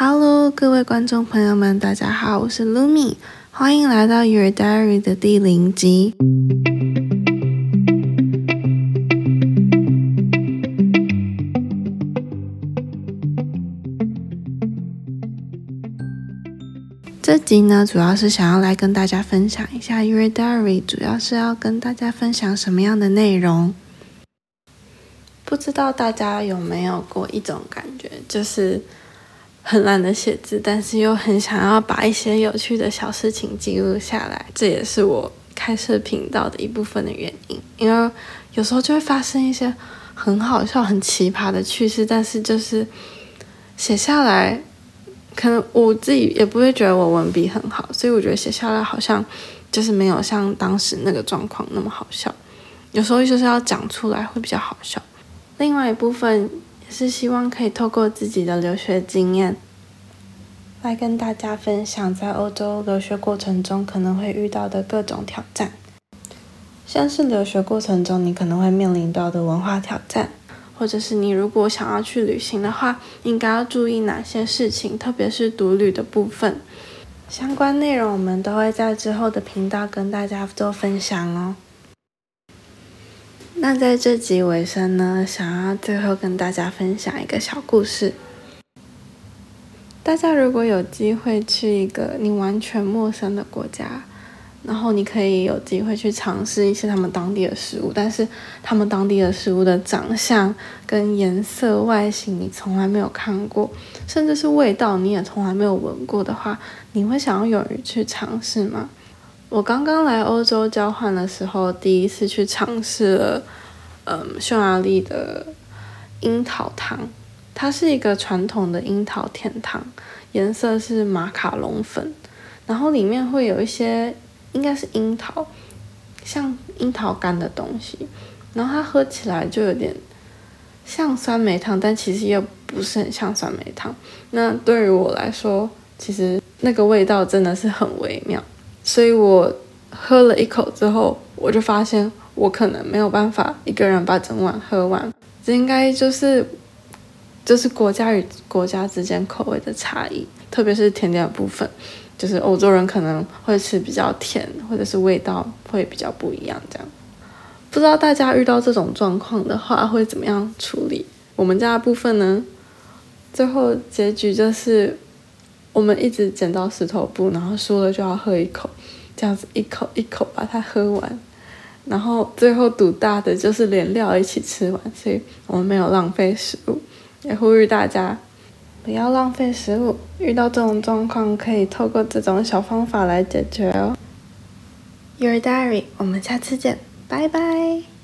Hello，各位观众朋友们，大家好，我是 Lumi，欢迎来到 Your Diary 的第零集。这集呢，主要是想要来跟大家分享一下 Your Diary，主要是要跟大家分享什么样的内容。不知道大家有没有过一种感觉，就是很懒得写字，但是又很想要把一些有趣的小事情记录下来。这也是我开设频道的一部分的原因，因为有时候就会发生一些很好笑、很奇葩的趣事，但是就是写下来。可能我自己也不会觉得我文笔很好，所以我觉得写下来好像就是没有像当时那个状况那么好笑。有时候就是要讲出来会比较好笑。另外一部分也是希望可以透过自己的留学经验，来跟大家分享在欧洲留学过程中可能会遇到的各种挑战，像是留学过程中你可能会面临到的文化挑战。或者是你如果想要去旅行的话，应该要注意哪些事情，特别是独旅的部分。相关内容我们都会在之后的频道跟大家做分享哦。那在这集尾声呢，想要最后跟大家分享一个小故事。大家如果有机会去一个你完全陌生的国家，然后你可以有机会去尝试一些他们当地的食物，但是他们当地的食物的长相跟颜色、外形你从来没有看过，甚至是味道你也从来没有闻过的话，你会想要勇于去尝试吗？我刚刚来欧洲交换的时候，第一次去尝试了，嗯，匈牙利的樱桃汤，它是一个传统的樱桃甜汤，颜色是马卡龙粉，然后里面会有一些。应该是樱桃，像樱桃干的东西，然后它喝起来就有点像酸梅汤，但其实又不是很像酸梅汤。那对于我来说，其实那个味道真的是很微妙，所以我喝了一口之后，我就发现我可能没有办法一个人把整碗喝完。这应该就是就是国家与国家之间口味的差异，特别是甜点的部分。就是欧洲人可能会吃比较甜，或者是味道会比较不一样，这样。不知道大家遇到这种状况的话会怎么样处理？我们家的部分呢，最后结局就是我们一直剪到石头布，然后输了就要喝一口，这样子一口一口把它喝完，然后最后赌大的就是连料一起吃完，所以我们没有浪费食物，也呼吁大家。不要浪费食物，遇到这种状况可以透过这种小方法来解决哦。Your diary，我们下次见，拜拜。